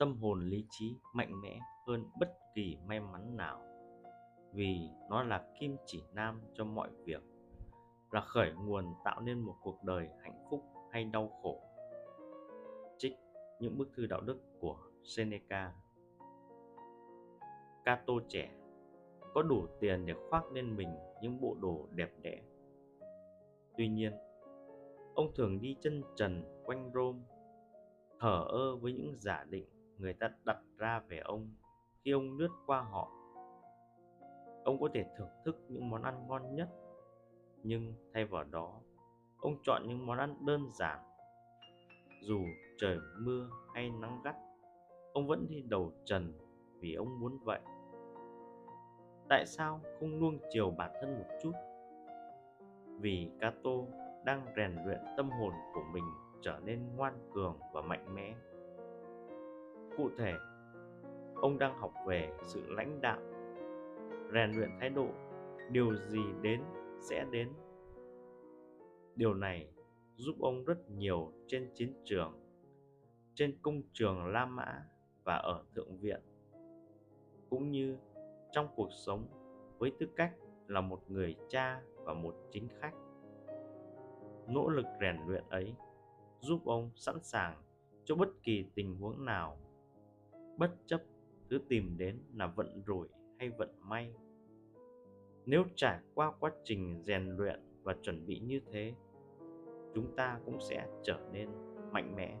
tâm hồn lý trí mạnh mẽ hơn bất kỳ may mắn nào, vì nó là kim chỉ nam cho mọi việc, là khởi nguồn tạo nên một cuộc đời hạnh phúc hay đau khổ. Trích những bức thư đạo đức của Seneca. Cato trẻ, có đủ tiền để khoác lên mình những bộ đồ đẹp đẽ. Tuy nhiên, ông thường đi chân trần quanh Rome thở ơ với những giả định người ta đặt ra về ông khi ông lướt qua họ. Ông có thể thưởng thức những món ăn ngon nhất, nhưng thay vào đó, ông chọn những món ăn đơn giản. Dù trời mưa hay nắng gắt, ông vẫn đi đầu trần vì ông muốn vậy. Tại sao không nuông chiều bản thân một chút? Vì cato đang rèn luyện tâm hồn của mình trở nên ngoan cường và mạnh mẽ cụ thể, ông đang học về sự lãnh đạo rèn luyện thái độ. Điều gì đến sẽ đến. Điều này giúp ông rất nhiều trên chiến trường, trên công trường la mã và ở thượng viện, cũng như trong cuộc sống với tư cách là một người cha và một chính khách. Nỗ lực rèn luyện ấy giúp ông sẵn sàng cho bất kỳ tình huống nào bất chấp thứ tìm đến là vận rủi hay vận may. Nếu trải qua quá trình rèn luyện và chuẩn bị như thế, chúng ta cũng sẽ trở nên mạnh mẽ.